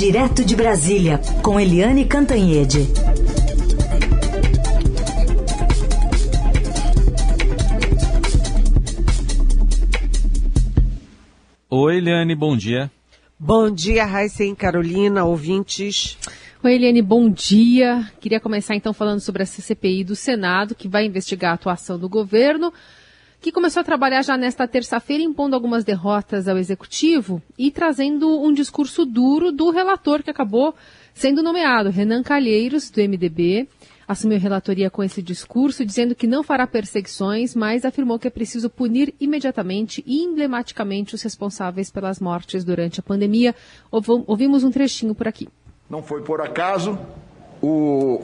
Direto de Brasília, com Eliane Cantanhede. Oi, Eliane, bom dia. Bom dia, Raíssa e Carolina, ouvintes. Oi, Eliane, bom dia. Queria começar então falando sobre a CCPI do Senado, que vai investigar a atuação do governo, que começou a trabalhar já nesta terça-feira, impondo algumas derrotas ao executivo e trazendo um discurso duro do relator que acabou sendo nomeado, Renan Calheiros, do MDB assumiu relatoria com esse discurso, dizendo que não fará perseguições, mas afirmou que é preciso punir imediatamente e emblematicamente os responsáveis pelas mortes durante a pandemia. Ouvimos um trechinho por aqui. Não foi por acaso o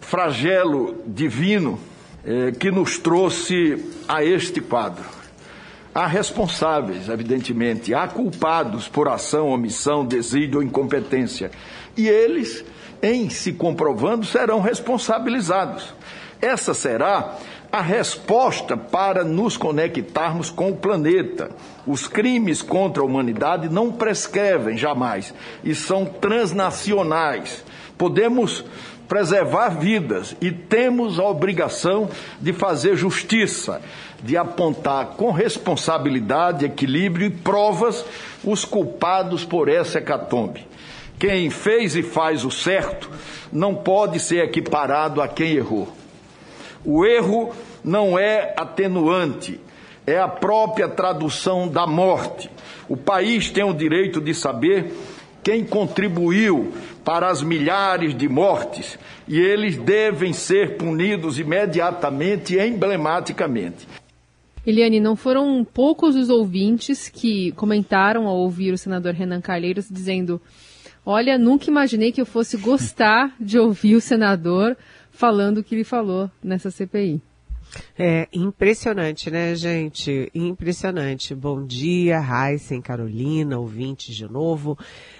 flagelo divino eh, que nos trouxe a este quadro. Há responsáveis, evidentemente, há culpados por ação, omissão, desígnio ou incompetência. E eles em se comprovando, serão responsabilizados. Essa será a resposta para nos conectarmos com o planeta. Os crimes contra a humanidade não prescrevem jamais e são transnacionais. Podemos preservar vidas e temos a obrigação de fazer justiça, de apontar com responsabilidade, equilíbrio e provas os culpados por essa hecatombe. Quem fez e faz o certo não pode ser equiparado a quem errou. O erro não é atenuante, é a própria tradução da morte. O país tem o direito de saber quem contribuiu para as milhares de mortes e eles devem ser punidos imediatamente e emblematicamente. Eliane, não foram poucos os ouvintes que comentaram ao ouvir o senador Renan Calheiros dizendo Olha, nunca imaginei que eu fosse gostar de ouvir o senador falando o que ele falou nessa CPI. É impressionante, né, gente? Impressionante. Bom dia, Heisen, Carolina, ouvintes de novo.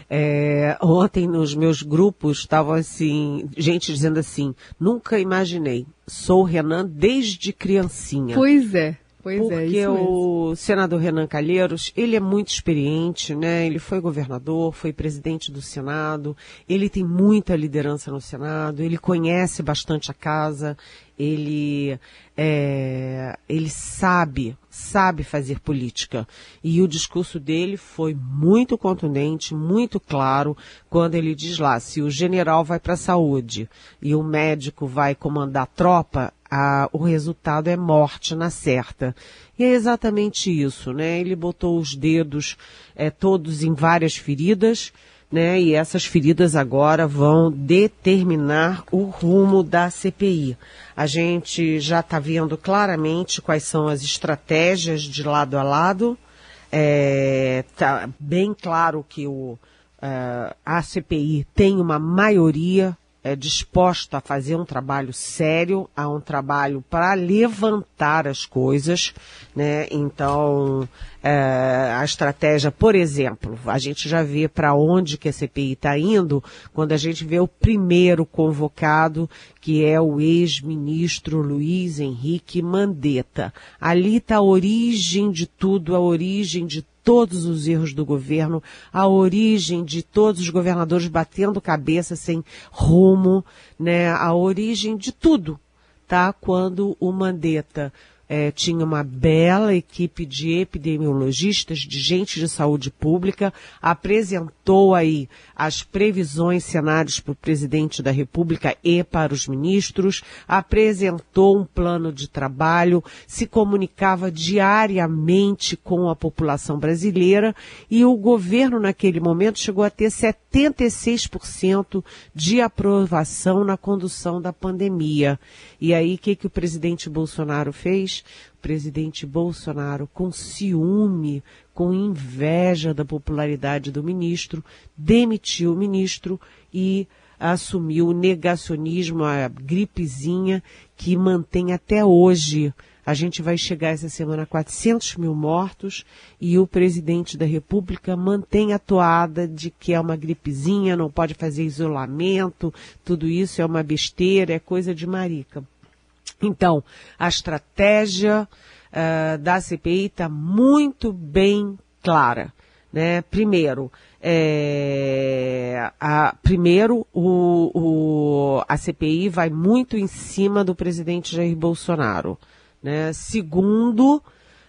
É, ontem nos meus grupos estavam assim, gente dizendo assim, nunca imaginei, sou Renan desde criancinha. Pois é. Pois porque é, o senador Renan Calheiros, ele é muito experiente, né? Ele foi governador, foi presidente do Senado, ele tem muita liderança no Senado, ele conhece bastante a casa, ele é, ele sabe, sabe fazer política. E o discurso dele foi muito contundente, muito claro, quando ele diz lá, se o general vai para a saúde e o médico vai comandar a tropa, a, o resultado é morte na certa. E é exatamente isso, né? Ele botou os dedos é, todos em várias feridas, né? E essas feridas agora vão determinar o rumo da CPI. A gente já está vendo claramente quais são as estratégias de lado a lado. É, tá bem claro que o, uh, a CPI tem uma maioria é, disposta a fazer um trabalho sério, a um trabalho para levantar as coisas, né? Então, é, a estratégia, por exemplo, a gente já vê para onde que a CPI está indo quando a gente vê o primeiro convocado, que é o ex-ministro Luiz Henrique Mandetta. Ali está a origem de tudo, a origem de todos os erros do governo, a origem de todos os governadores batendo cabeça sem rumo, né? A origem de tudo, tá? Quando o Mandetta é, tinha uma bela equipe de epidemiologistas, de gente de saúde pública, apresentou aí as previsões, cenários para o presidente da República e para os ministros, apresentou um plano de trabalho, se comunicava diariamente com a população brasileira e o governo naquele momento chegou a ter 76% de aprovação na condução da pandemia. E aí, o que, que o presidente Bolsonaro fez? O presidente Bolsonaro, com ciúme, com inveja da popularidade do ministro, demitiu o ministro e assumiu o negacionismo, a gripezinha que mantém até hoje a gente vai chegar essa semana a 400 mil mortos e o presidente da República mantém a toada de que é uma gripezinha, não pode fazer isolamento, tudo isso é uma besteira, é coisa de marica. Então, a estratégia uh, da CPI está muito bem clara Né? Primeiro, é, a, primeiro o, o, a CPI vai muito em cima do presidente Jair Bolsonaro. Né? Segundo,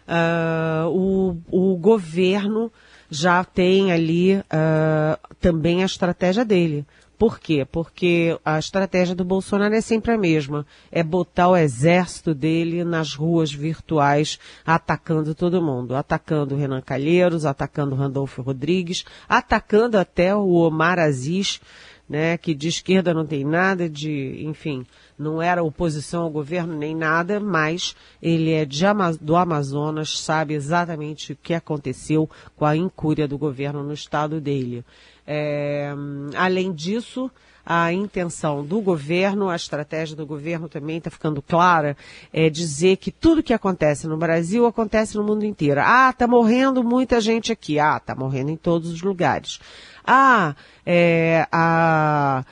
uh, o, o governo já tem ali uh, também a estratégia dele. Por quê? Porque a estratégia do Bolsonaro é sempre a mesma. É botar o exército dele nas ruas virtuais, atacando todo mundo. Atacando Renan Calheiros, atacando Randolfo Rodrigues, atacando até o Omar Aziz, né, que de esquerda não tem nada de, enfim, não era oposição ao governo nem nada, mas ele é de, do Amazonas, sabe exatamente o que aconteceu com a incúria do governo no estado dele. É, além disso, a intenção do governo, a estratégia do governo também está ficando clara, é dizer que tudo que acontece no Brasil acontece no mundo inteiro. Ah, está morrendo muita gente aqui. Ah, está morrendo em todos os lugares. Ah, é, a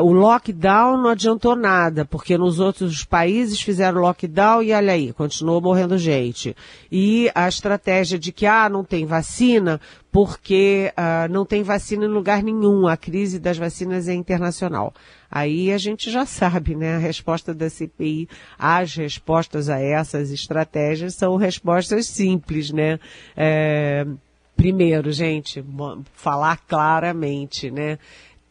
o lockdown não adiantou nada, porque nos outros países fizeram lockdown e olha aí, continuou morrendo gente. E a estratégia de que, ah, não tem vacina, porque ah, não tem vacina em lugar nenhum, a crise das vacinas é internacional. Aí a gente já sabe, né? A resposta da CPI, as respostas a essas estratégias são respostas simples, né? É, primeiro, gente, falar claramente, né?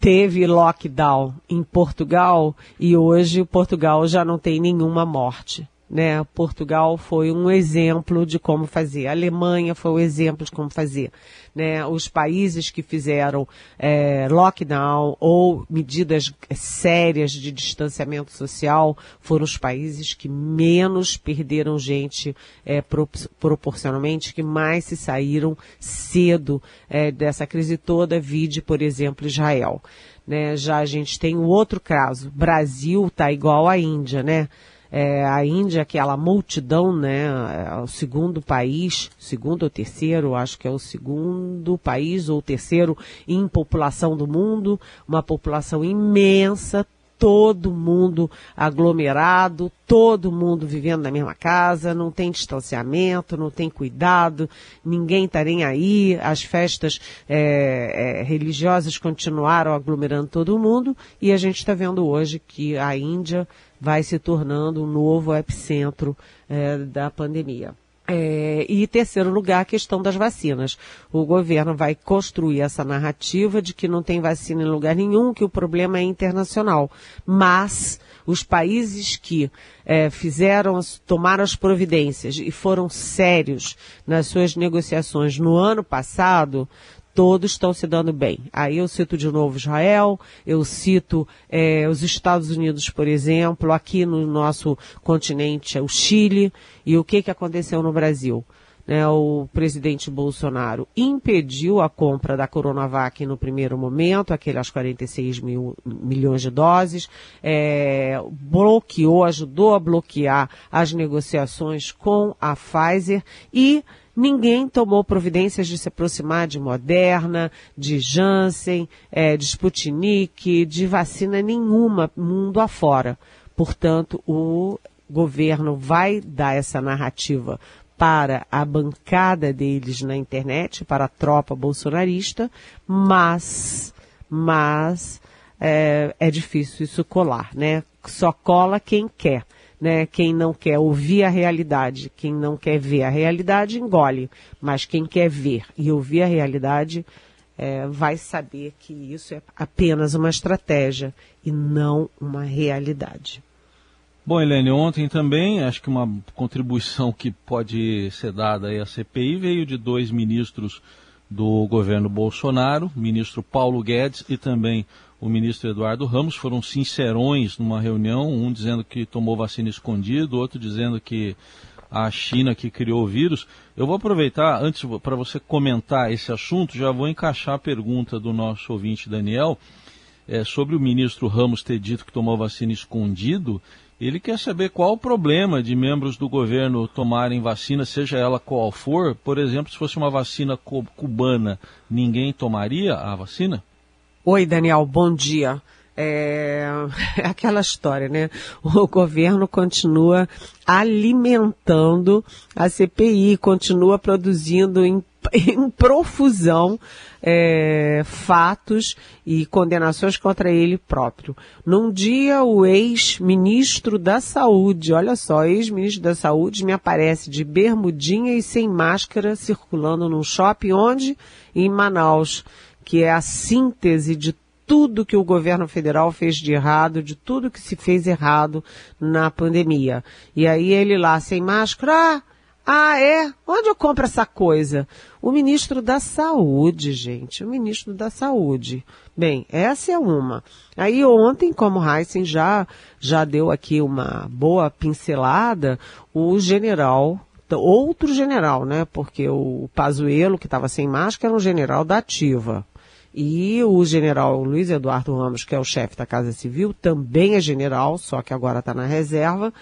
Teve lockdown em Portugal e hoje Portugal já não tem nenhuma morte. Né? Portugal foi um exemplo de como fazer. A Alemanha foi um exemplo de como fazer. Né? Os países que fizeram é, lockdown ou medidas sérias de distanciamento social foram os países que menos perderam gente é, pro, proporcionalmente, que mais se saíram cedo é, dessa crise toda. Vide, por exemplo, Israel. Né? Já a gente tem um outro caso. Brasil está igual à Índia, né? É, a Índia, aquela multidão, né, é o segundo país, segundo ou terceiro, acho que é o segundo país ou terceiro em população do mundo, uma população imensa, todo mundo aglomerado, todo mundo vivendo na mesma casa, não tem distanciamento, não tem cuidado, ninguém está nem aí, as festas é, é, religiosas continuaram aglomerando todo mundo e a gente está vendo hoje que a Índia vai se tornando um novo epicentro é, da pandemia. É, e terceiro lugar, a questão das vacinas. O governo vai construir essa narrativa de que não tem vacina em lugar nenhum, que o problema é internacional. Mas os países que é, fizeram, tomaram as providências e foram sérios nas suas negociações no ano passado, todos estão se dando bem. Aí eu cito de novo Israel, eu cito é, os Estados Unidos, por exemplo, aqui no nosso continente é o Chile, e o que, que aconteceu no Brasil? Né, o presidente Bolsonaro impediu a compra da Coronavac no primeiro momento, aquelas 46 mil, milhões de doses, é, bloqueou, ajudou a bloquear as negociações com a Pfizer e ninguém tomou providências de se aproximar de Moderna, de Janssen, é, de Sputnik, de vacina nenhuma mundo afora. Portanto, o governo vai dar essa narrativa para a bancada deles na internet, para a tropa bolsonarista, mas, mas é, é difícil isso colar, né? Só cola quem quer né? Quem não quer ouvir a realidade, quem não quer ver a realidade, engole. Mas quem quer ver e ouvir a realidade é, vai saber que isso é apenas uma estratégia e não uma realidade. Bom, Helene, ontem também, acho que uma contribuição que pode ser dada à CPI veio de dois ministros do governo Bolsonaro, ministro Paulo Guedes e também o ministro Eduardo Ramos foram sincerões numa reunião, um dizendo que tomou vacina escondido, outro dizendo que a China que criou o vírus. Eu vou aproveitar, antes para você comentar esse assunto, já vou encaixar a pergunta do nosso ouvinte Daniel é, sobre o ministro Ramos ter dito que tomou vacina escondido. Ele quer saber qual o problema de membros do governo tomarem vacina, seja ela qual for. Por exemplo, se fosse uma vacina cubana, ninguém tomaria a vacina? Oi, Daniel, bom dia. É, aquela história, né? O governo continua alimentando a CPI, continua produzindo em profusão é, fatos e condenações contra ele próprio. Num dia, o ex-ministro da Saúde, olha só, ex-ministro da Saúde me aparece de bermudinha e sem máscara circulando num shopping onde? Em Manaus, que é a síntese de tudo que o governo federal fez de errado, de tudo que se fez errado na pandemia. E aí ele lá sem máscara, ah, ah, é? Onde eu compro essa coisa? O ministro da Saúde, gente. O ministro da Saúde. Bem, essa é uma. Aí ontem, como Heisen já, já deu aqui uma boa pincelada, o general, outro general, né? Porque o Pazuello, que estava sem máscara, era um general da ativa. E o general Luiz Eduardo Ramos, que é o chefe da Casa Civil, também é general, só que agora está na reserva.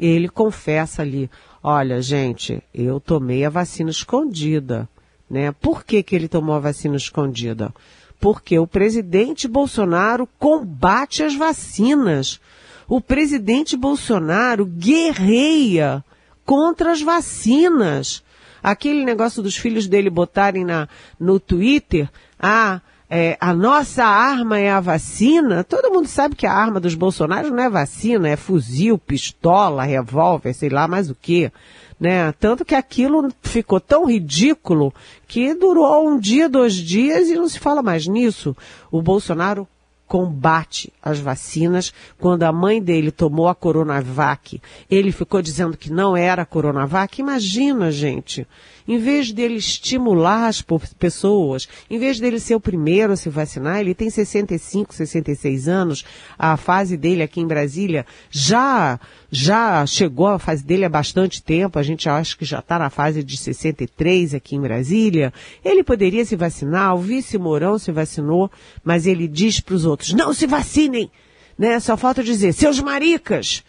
Ele confessa ali, olha, gente, eu tomei a vacina escondida. Né? Por que, que ele tomou a vacina escondida? Porque o presidente Bolsonaro combate as vacinas. O presidente Bolsonaro guerreia contra as vacinas. Aquele negócio dos filhos dele botarem na, no Twitter, ah, é, a nossa arma é a vacina, todo mundo sabe que a arma dos bolsonaros não é vacina, é fuzil, pistola, revólver, sei lá mais o que. Né? Tanto que aquilo ficou tão ridículo que durou um dia, dois dias e não se fala mais nisso. O Bolsonaro combate as vacinas. Quando a mãe dele tomou a Coronavac, ele ficou dizendo que não era Coronavac. Imagina, gente em vez dele estimular as pessoas, em vez dele ser o primeiro a se vacinar, ele tem 65, 66 anos, a fase dele aqui em Brasília já já chegou a fase dele há bastante tempo, a gente acha que já está na fase de 63 aqui em Brasília. Ele poderia se vacinar, o vice Mourão se vacinou, mas ele diz para os outros, não se vacinem! Né? Só falta dizer, seus maricas!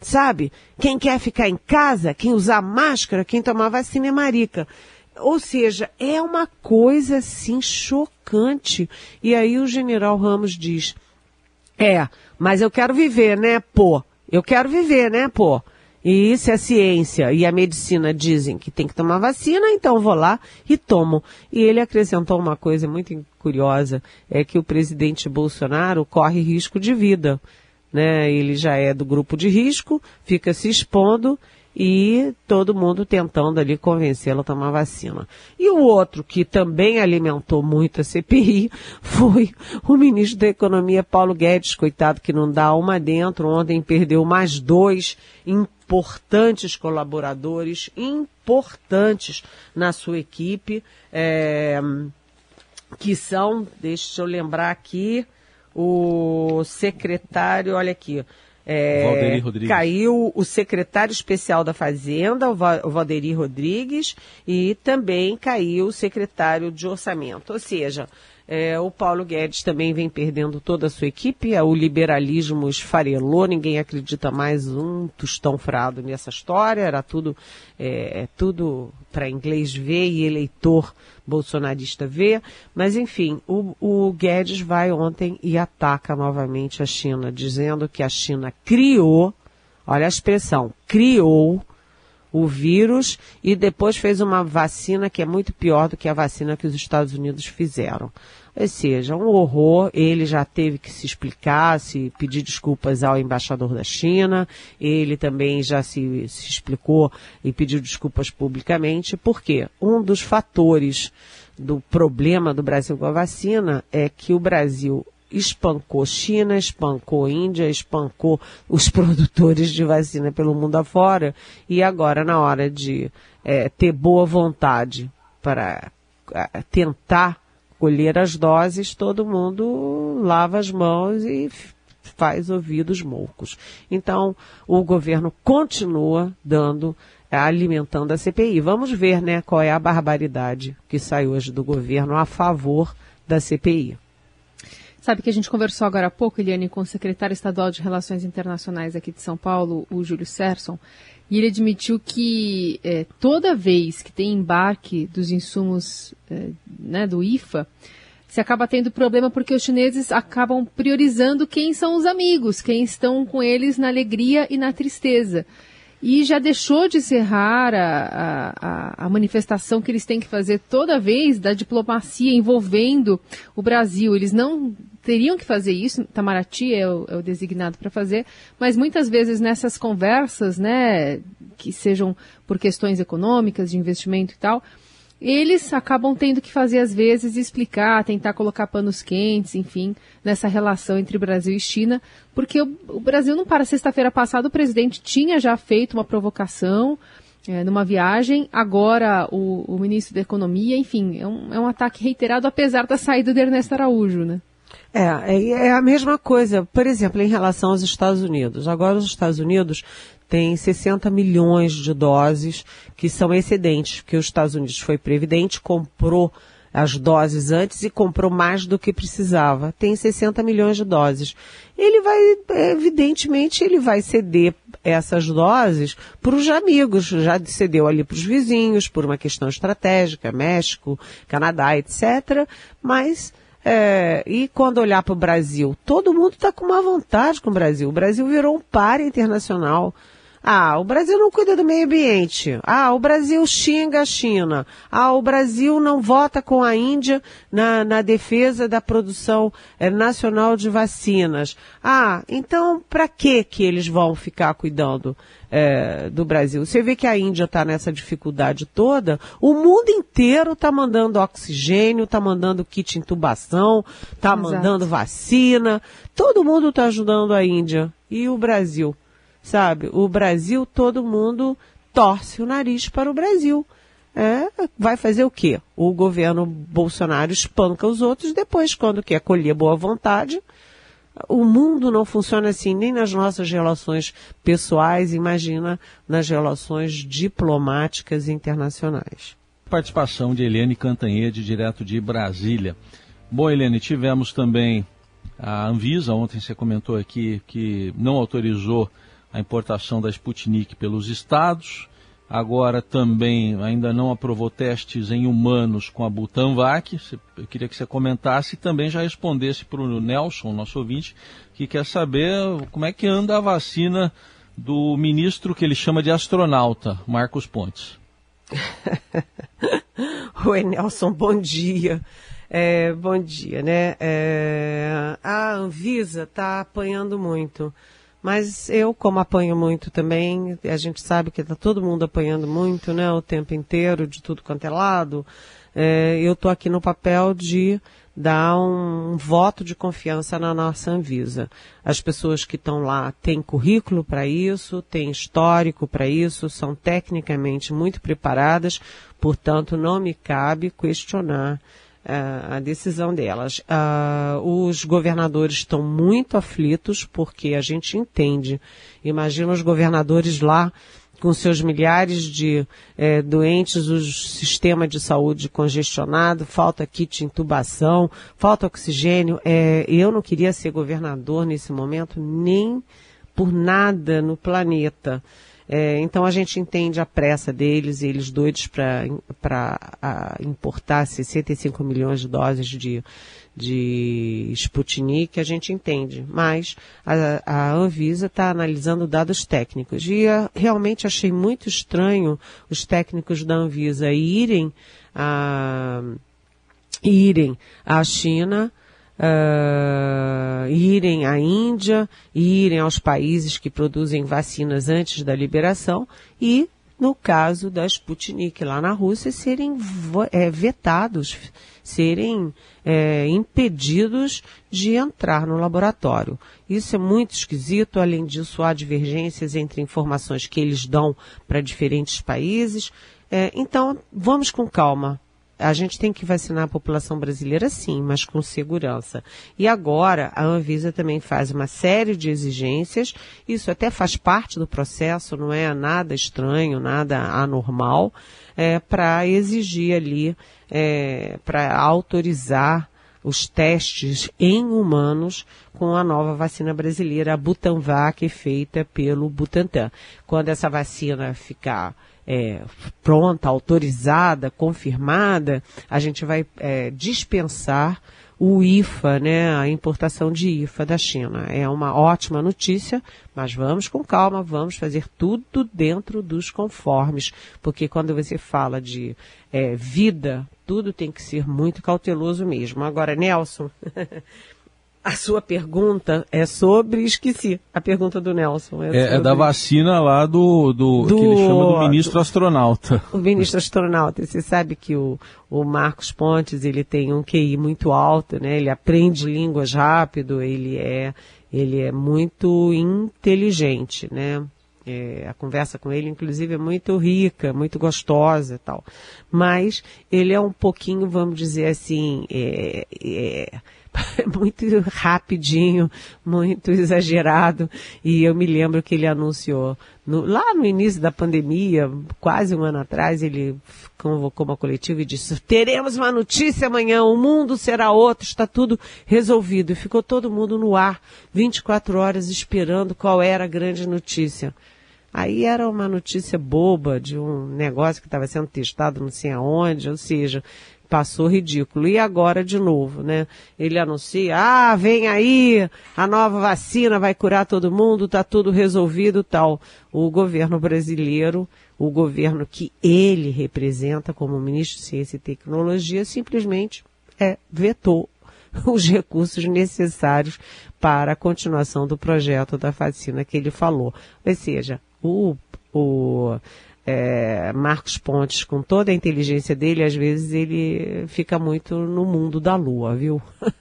Sabe? Quem quer ficar em casa, quem usar máscara, quem tomar vacina é marica. Ou seja, é uma coisa assim chocante. E aí o general Ramos diz: É, mas eu quero viver, né, pô? Eu quero viver, né, pô? E se a ciência e a medicina dizem que tem que tomar vacina, então vou lá e tomo. E ele acrescentou uma coisa muito curiosa, é que o presidente Bolsonaro corre risco de vida né? Ele já é do grupo de risco, fica se expondo e todo mundo tentando ali convencê-lo a tomar vacina. E o outro que também alimentou muito a CPI foi o ministro da Economia Paulo Guedes, coitado que não dá uma dentro, ontem perdeu mais dois importantes colaboradores, importantes na sua equipe, é, que são, deixa eu lembrar aqui, o secretário, olha aqui, é, caiu o secretário especial da Fazenda, o Valderi Rodrigues, e também caiu o secretário de Orçamento. Ou seja, é, o Paulo Guedes também vem perdendo toda a sua equipe, é, o liberalismo esfarelou, ninguém acredita mais um tostão frado nessa história, era tudo, é, é tudo para inglês ver e eleitor bolsonarista ver, mas enfim, o, o Guedes vai ontem e ataca novamente a China, dizendo que a China criou, olha a expressão, criou o vírus e depois fez uma vacina que é muito pior do que a vacina que os Estados Unidos fizeram. Ou seja, um horror. Ele já teve que se explicar, se pedir desculpas ao embaixador da China. Ele também já se, se explicou e pediu desculpas publicamente. Por quê? Um dos fatores do problema do Brasil com a vacina é que o Brasil espancou China, espancou Índia, espancou os produtores de vacina pelo mundo afora e agora na hora de é, ter boa vontade para é, tentar colher as doses, todo mundo lava as mãos e faz ouvidos moucos. Então, o governo continua dando, alimentando a CPI. Vamos ver, né, qual é a barbaridade que sai hoje do governo a favor da CPI. Sabe que a gente conversou agora há pouco, Eliane, com o secretário estadual de Relações Internacionais aqui de São Paulo, o Júlio Serson, e ele admitiu que é, toda vez que tem embarque dos insumos é, né, do IFA, se acaba tendo problema porque os chineses acabam priorizando quem são os amigos, quem estão com eles na alegria e na tristeza. E já deixou de ser rara a, a, manifestação que eles têm que fazer toda vez da diplomacia envolvendo o Brasil. Eles não teriam que fazer isso, Itamaraty é o, é o designado para fazer, mas muitas vezes nessas conversas, né, que sejam por questões econômicas, de investimento e tal, eles acabam tendo que fazer às vezes explicar, tentar colocar panos quentes, enfim, nessa relação entre Brasil e China, porque o, o Brasil não para. Sexta-feira passada o presidente tinha já feito uma provocação é, numa viagem, agora o, o, ministro da Economia, enfim, é um, é um ataque reiterado apesar da saída de Ernesto Araújo, né? É, é, é a mesma coisa, por exemplo, em relação aos Estados Unidos. Agora os Estados Unidos tem 60 milhões de doses que são excedentes, porque os Estados Unidos foi previdente, comprou as doses antes e comprou mais do que precisava. Tem 60 milhões de doses. Ele vai, evidentemente, ele vai ceder essas doses para os amigos. Já cedeu ali para os vizinhos, por uma questão estratégica, México, Canadá, etc. Mas é, e quando olhar para o Brasil, todo mundo está com uma vontade com o Brasil. O Brasil virou um par internacional. Ah, o Brasil não cuida do meio ambiente. Ah, o Brasil xinga a China. Ah, o Brasil não vota com a Índia na, na defesa da produção é, nacional de vacinas. Ah, então para que que eles vão ficar cuidando é, do Brasil? Você vê que a Índia está nessa dificuldade toda. O mundo inteiro está mandando oxigênio, está mandando kit intubação, está mandando vacina. Todo mundo está ajudando a Índia. E o Brasil? Sabe? O Brasil, todo mundo torce o nariz para o Brasil. É, vai fazer o quê? O governo Bolsonaro espanca os outros, depois, quando quer colher boa vontade, o mundo não funciona assim, nem nas nossas relações pessoais, imagina nas relações diplomáticas internacionais. Participação de Eliane Cantanhede, direto de Brasília. Bom, Eliane, tivemos também a Anvisa, ontem você comentou aqui que não autorizou a importação da Sputnik pelos estados. Agora também ainda não aprovou testes em humanos com a Butanvac. Eu queria que você comentasse e também já respondesse para o Nelson, nosso ouvinte, que quer saber como é que anda a vacina do ministro que ele chama de astronauta, Marcos Pontes. Oi, Nelson, bom dia. É, bom dia, né? É, a Anvisa está apanhando muito. Mas eu, como apanho muito também, a gente sabe que está todo mundo apanhando muito, né, o tempo inteiro, de tudo quanto é lado. É, eu estou aqui no papel de dar um, um, voto de confiança na nossa Anvisa. As pessoas que estão lá têm currículo para isso, têm histórico para isso, são tecnicamente muito preparadas, portanto não me cabe questionar a decisão delas. Os governadores estão muito aflitos porque a gente entende. Imagina os governadores lá com seus milhares de é, doentes, o sistema de saúde congestionado, falta kit de intubação, falta oxigênio. É, eu não queria ser governador nesse momento nem por nada no planeta. É, então a gente entende a pressa deles, eles doidos para importar 65 milhões de doses de, de Sputnik, a gente entende. Mas a, a Anvisa está analisando dados técnicos. E eu realmente achei muito estranho os técnicos da Anvisa irem a, irem à China uh, irem à Índia, irem aos países que produzem vacinas antes da liberação e, no caso da Sputnik lá na Rússia, serem é, vetados, serem é, impedidos de entrar no laboratório. Isso é muito esquisito. Além disso, há divergências entre informações que eles dão para diferentes países. É, então, vamos com calma a gente tem que vacinar a população brasileira sim, mas com segurança. E agora a Anvisa também faz uma série de exigências, isso até faz parte do processo, não é nada estranho, nada anormal, é, para exigir ali, é, para autorizar os testes em humanos com a nova vacina brasileira, a Butanvac, feita pelo Butantan. Quando essa vacina ficar é, pronta, autorizada, confirmada, a gente vai é, dispensar o IFA, né, a importação de IFA da China. É uma ótima notícia, mas vamos com calma, vamos fazer tudo dentro dos conformes, porque quando você fala de é, vida, tudo tem que ser muito cauteloso mesmo. Agora, Nelson, A sua pergunta é sobre. Esqueci a pergunta do Nelson. É, é, sobre... é da vacina lá do, do, do, que ele chama do ministro do, astronauta. O ministro astronauta. Você sabe que o, o Marcos Pontes ele tem um QI muito alto, né? Ele aprende línguas rápido, ele é, ele é muito inteligente, né? É, a conversa com ele, inclusive, é muito rica, muito gostosa e tal. Mas ele é um pouquinho, vamos dizer assim, é, é muito rapidinho, muito exagerado. E eu me lembro que ele anunciou, no, lá no início da pandemia, quase um ano atrás, ele convocou uma coletiva e disse: Teremos uma notícia amanhã, o mundo será outro, está tudo resolvido. E ficou todo mundo no ar, 24 horas, esperando qual era a grande notícia. Aí era uma notícia boba de um negócio que estava sendo testado não sei aonde, ou seja, passou ridículo. E agora de novo, né? Ele anuncia, ah, vem aí, a nova vacina vai curar todo mundo, tá tudo resolvido, tal. O governo brasileiro, o governo que ele representa como ministro de Ciência e Tecnologia, simplesmente é, vetou os recursos necessários para a continuação do projeto da vacina que ele falou. Ou seja, o, o é, Marcos Pontes, com toda a inteligência dele, às vezes ele fica muito no mundo da lua, viu?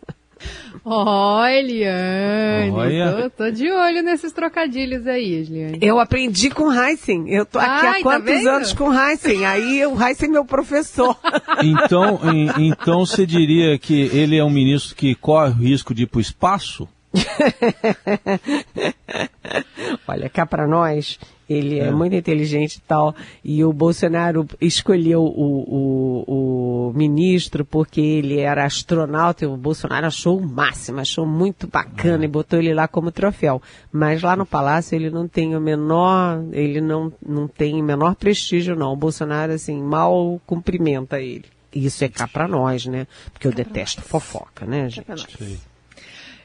Ó, oh, Eliane, tô, tô, de olho nesses trocadilhos aí, Eliane. Eu aprendi com Heisen. Eu tô aqui Ai, há tá quantos tá anos com Heisen? Aí o Heisen é meu professor. Então, em, então você diria que ele é um ministro que corre o risco de ir para o espaço? Olha, cá para nós, ele é. é. muito inteligente e tal. E o Bolsonaro escolheu o, o, o, ministro porque ele era astronauta e o Bolsonaro achou o máximo, achou muito bacana é. e botou ele lá como troféu. Mas lá no palácio ele não tem o menor, ele não, não tem o menor prestígio não. O Bolsonaro, assim, mal cumprimenta ele. Isso é cá para nós, né? Porque eu detesto fofoca, né, gente?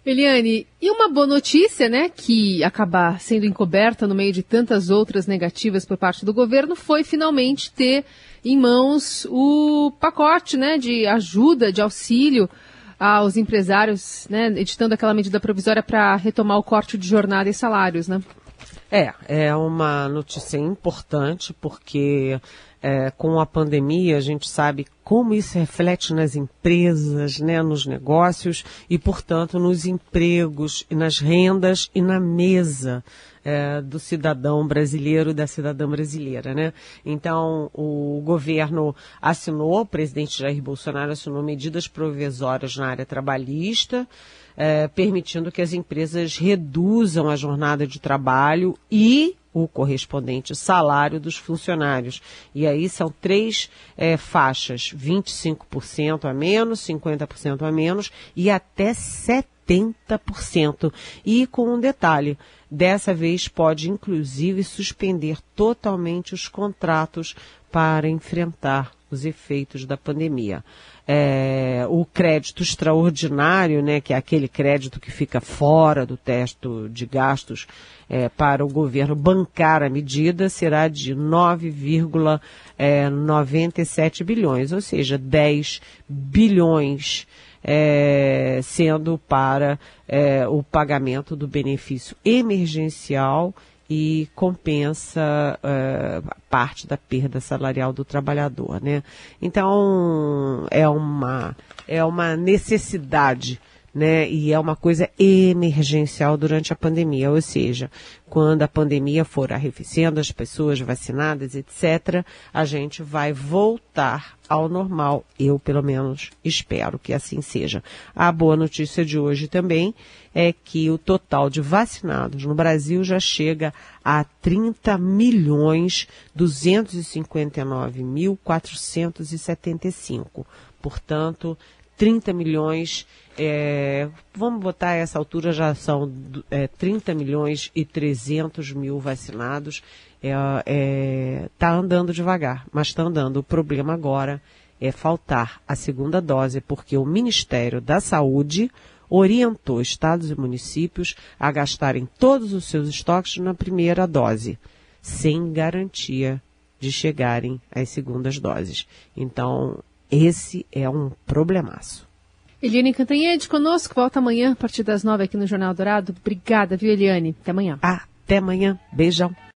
Eliane, e uma boa notícia, né, que acabar sendo encoberta no meio de tantas outras negativas por parte do governo, foi finalmente ter em mãos o pacote, né, de ajuda, de auxílio aos empresários, né, editando aquela medida provisória para retomar o corte de jornada e salários, né? É, é uma notícia importante porque é, com a pandemia, a gente sabe como isso reflete nas empresas, né, nos negócios e, portanto, nos empregos, e nas rendas e na mesa é, do cidadão brasileiro e da cidadã brasileira, né? Então, o governo assinou, o presidente Jair Bolsonaro assinou medidas provisórias na área trabalhista, é, permitindo que as empresas reduzam a jornada de trabalho e o correspondente salário dos funcionários. E aí são três é, faixas: 25% a menos, 50% a menos e até 70%. E com um detalhe: dessa vez pode inclusive suspender totalmente os contratos para enfrentar os efeitos da pandemia é, o crédito extraordinário, né, que é aquele crédito que fica fora do teto de gastos é, para o governo bancar a medida, será de 9,97 é, bilhões, ou seja, 10 bilhões. É, sendo para é, o pagamento do benefício emergencial e compensa uh, parte da perda salarial do trabalhador, né? Então é uma é uma necessidade né? E é uma coisa emergencial durante a pandemia, ou seja, quando a pandemia for arrefecendo, as pessoas vacinadas, etc., a gente vai voltar ao normal. Eu, pelo menos, espero que assim seja. A boa notícia de hoje também é que o total de vacinados no Brasil já chega a 30 milhões 259 mil 475. Portanto, 30 milhões é, vamos botar essa altura, já são é, 30 milhões e 300 mil vacinados. está é, tá andando devagar, mas está andando. O problema agora é faltar a segunda dose, porque o Ministério da Saúde orientou estados e municípios a gastarem todos os seus estoques na primeira dose, sem garantia de chegarem às segundas doses. Então, esse é um problemaço. Eliane Cantanhede conosco, volta amanhã a partir das nove aqui no Jornal Dourado. Obrigada, viu, Eliane? Até amanhã. Até amanhã. Beijão.